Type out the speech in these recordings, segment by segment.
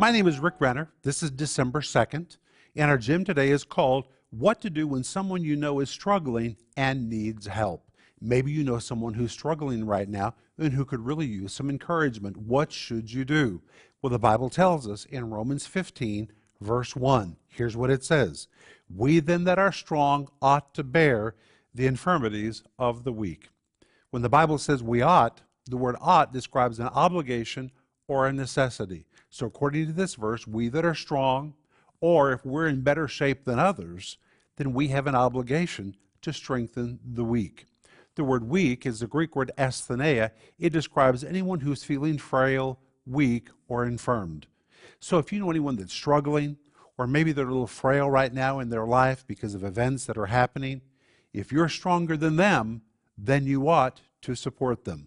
My name is Rick Renner. This is December 2nd, and our gym today is called What to Do When Someone You Know is Struggling and Needs Help. Maybe you know someone who's struggling right now and who could really use some encouragement. What should you do? Well, the Bible tells us in Romans 15, verse 1. Here's what it says We then that are strong ought to bear the infirmities of the weak. When the Bible says we ought, the word ought describes an obligation or a necessity. So, according to this verse, we that are strong, or if we're in better shape than others, then we have an obligation to strengthen the weak. The word weak is the Greek word asthenia. It describes anyone who's feeling frail, weak, or infirmed. So if you know anyone that's struggling, or maybe they're a little frail right now in their life because of events that are happening, if you're stronger than them, then you ought to support them.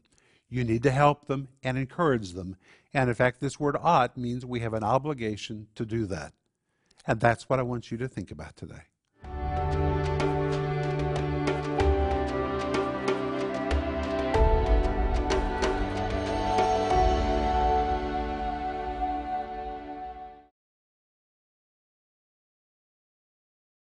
You need to help them and encourage them. And in fact, this word ought means we have an obligation to do that. And that's what I want you to think about today.